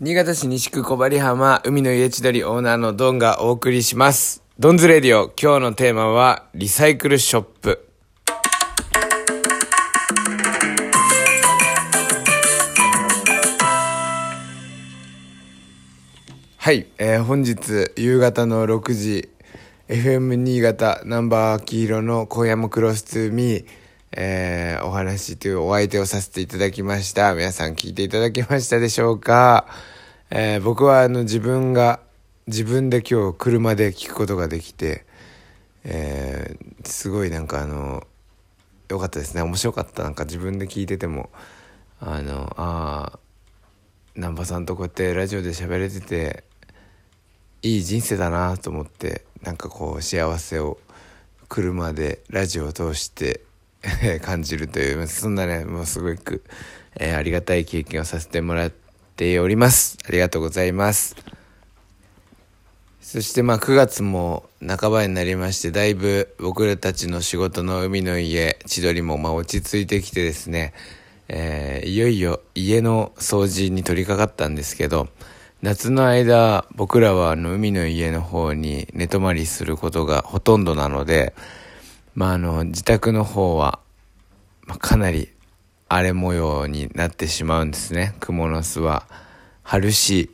新潟市西区小針浜海の家千鳥オーナーのドンがお送りします。ドンズレディオ、今日のテーマはリサイクルショップ。はい、えー本日夕方の6時 FM 新潟ナンバー黄色の今夜もクロストゥーミー、えー話というお相手をさせていただきました。皆さん聞いていただけましたでしょうか、えー僕はあの自分が自分で今日車で聞くことができて、えーすごいなんかあの良かったですね。面白かった。なんか自分で聞いててもあのああ南波さんとこうやってラジオで喋れてていい人生だなと思ってなんかこう幸せを車でラジオを通して 感じるというそんなねもうすごく、えーありがたい経験をさせてもらっております。ありがとうございます。そしてまあ9月も半ばになりましてだいぶ僕らたちの仕事の海の家千鳥もまあ落ち着いてきてですね、えーいよいよ家の掃除に取り掛かったんですけど夏の間僕らはあの海の家の方に寝泊まりすることがほとんどなのでまああの自宅の方は、まあ、かなり荒れ模様になってしまうんですね。蜘蛛の巣は。春し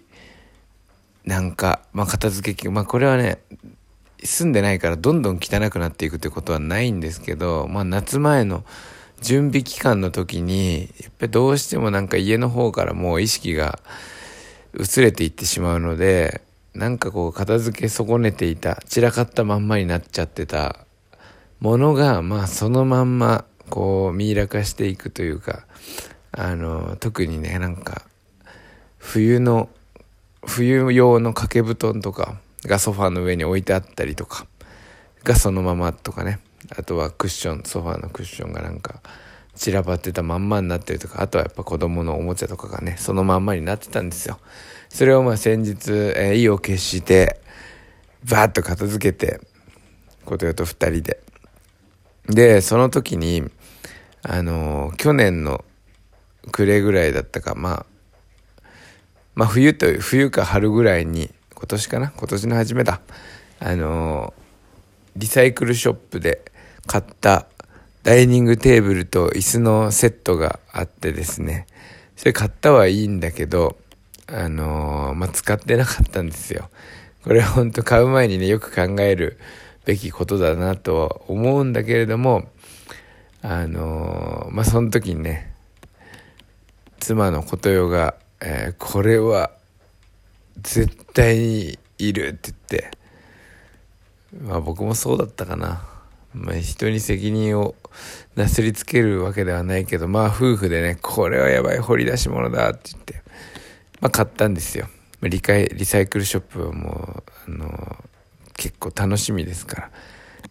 なんか、まあ、片付けまあこれはね住んでないからどんどん汚くなっていくってことはないんですけど、まあ、夏前の準備期間の時にやっぱりどうしてもなんか家の方からもう意識が薄れていってしまうのでなんかこう片付け損ねていた散らかったまんまになっちゃってたものがまあそのまんまこうミイラ化していくというかあの特にねなんか冬の冬用の掛け布団とかがソファーの上に置いてあったりとかがそのままとかね。あとはクッションソファーのクッションがなんか散らばってたまんまになってるとかあとはやっぱ子供のおもちゃとかがねそのまんまになってたんですよ。それをまあ先日、えー意を決してバーッと片付けて琴代と二人で。でその時にあの去年の暮れぐらいだったかまあまあ冬という冬か春ぐらいに今年かな今年の初めだあのリサイクルショップで買ったダイニングテーブルと椅子のセットがあってですねそれ買ったはいいんだけどあのまあ使ってなかったんですよ。これは本当買う前にねよく考えるべきことだなとは思うんだけれどもあのーまあその時にね妻の琴代が、えーこれは絶対にいるって言ってまあ僕もそうだったかな。まあ人に責任をなすりつけるわけではないけど、まあ夫婦でね、これはやばい掘り出し物だって言って、まあ買ったんですよ。リカリサイクルショップはもう、あの、結構楽しみですから。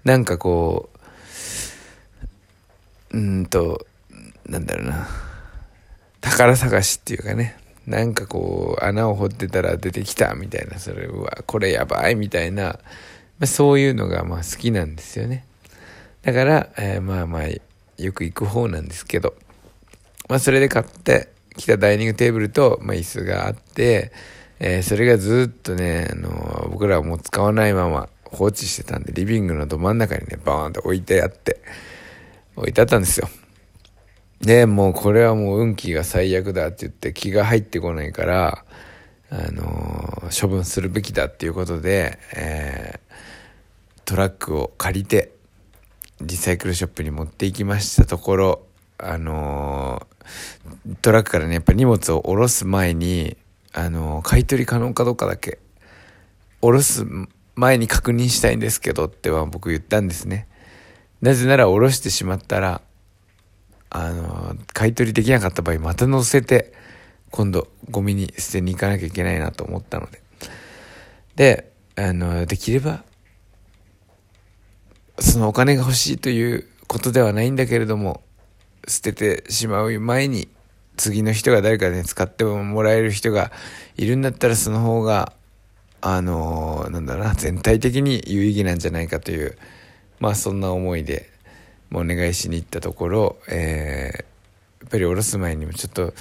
なんかこう、うんと、なんだろうな。宝探しっていうかね。なんかこう、穴を掘ってたら出てきたみたいな、それは、これやばいみたいな、まあ、そういうのがまあ好きなんですよね。だから、えーまあまあ、よく行く方なんですけど、まあそれで買ってきたダイニングテーブルと、まあ、椅子があって、えーそれがずっとね、あの僕らはもう使わないまま放置してたんで、リビングのど真ん中にね、バーンと置いてあって、置いてあったんですよ。で、もうこれはもう運気が最悪だって言って気が入ってこないから、あのー処分するべきだっていうことで、えートラックを借りて、リサイクルショップに持って行きましたところ、あのートラックからね、やっぱ荷物を下ろす前に、あの買い取り可能かどうかだけ、下ろす前に確認したいんですけどっては僕言ったんですね。なぜなら下ろしてしまったら、あの、買い取りできなかった場合、また乗せて、今度、ゴミに捨てに行かなきゃいけないなと思ったので。で、あの、できれば、そのお金が欲しいということではないんだけれども、捨ててしまう前に、次の人が誰かね、使ってもらえる人がいるんだったら、その方が、あの、なんだろうな、全体的に有意義なんじゃないかという、まあそんな思いで、お願いしに行ったところ、えーっぱり下ろす前にもちょっと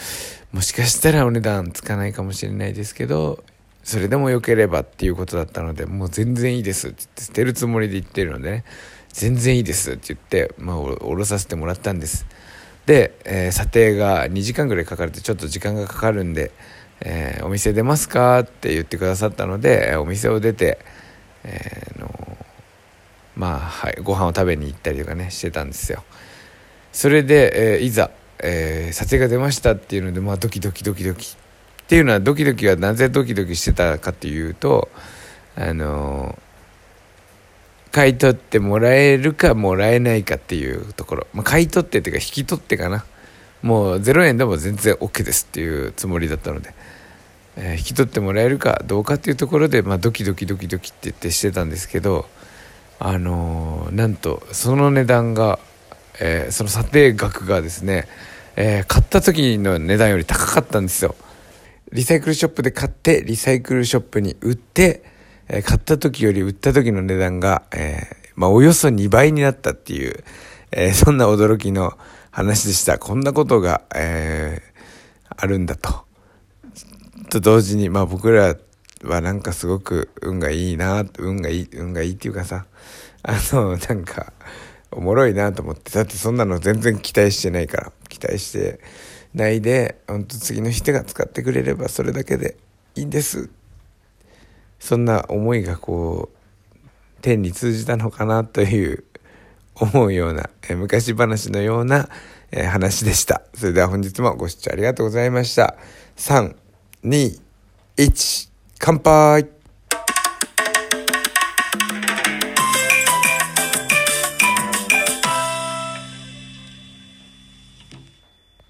もしかしたらお値段つかないかもしれないですけどそれでも良ければっていうことだったのでもう全然いいですって言って捨てるつもりで言ってるのでね全然いいですって言って、まあ、下ろさせてもらったんです。で、えー、査定が2時間ぐらいかかるってちょっと時間がかかるんで、えー、お店出ますかって言ってくださったのでお店を出て、えー、まあ、はい、ご飯を食べに行ったりとかねしてたんですよ。それで、えー、いざ、えー、撮影が出ましたっていうので、まあ、ドキドキドキドキ。っていうのはドキドキはなぜドキドキしてたかっていうとあの買い取ってもらえるかもらえないかっていうところ、まあ、買い取ってっていうか引き取ってかな。もう0円でも全然 OK ですっていうつもりだったので、えー、引き取ってもらえるかどうかっていうところで、まあ、ドキドキドキドキって言ってしてたんですけどあのー、なんとその値段がえー、その査定額がですね、えー、買った時の値段より高かったんですよ。リサイクルショップで買って、リサイクルショップに売って、え、買った時より売った時の値段が、えまあ、およそ2倍になったっていう、えそんな驚きの話でした。こんなことが、えあるんだと。と同時に、まあ僕らはなんかすごく運がいいな、運がいい、運がいいっていうかさ、あの、なんか、おもろいなと思って。だってそんなの全然期待してないから。期待してないで、ほんと次の人が使ってくれればそれだけでいいんです。そんな思いがこう、天に通じたのかなという思うような、え昔話のような、え話でした。それでは本日もご視聴ありがとうございました。3、2、1、乾杯。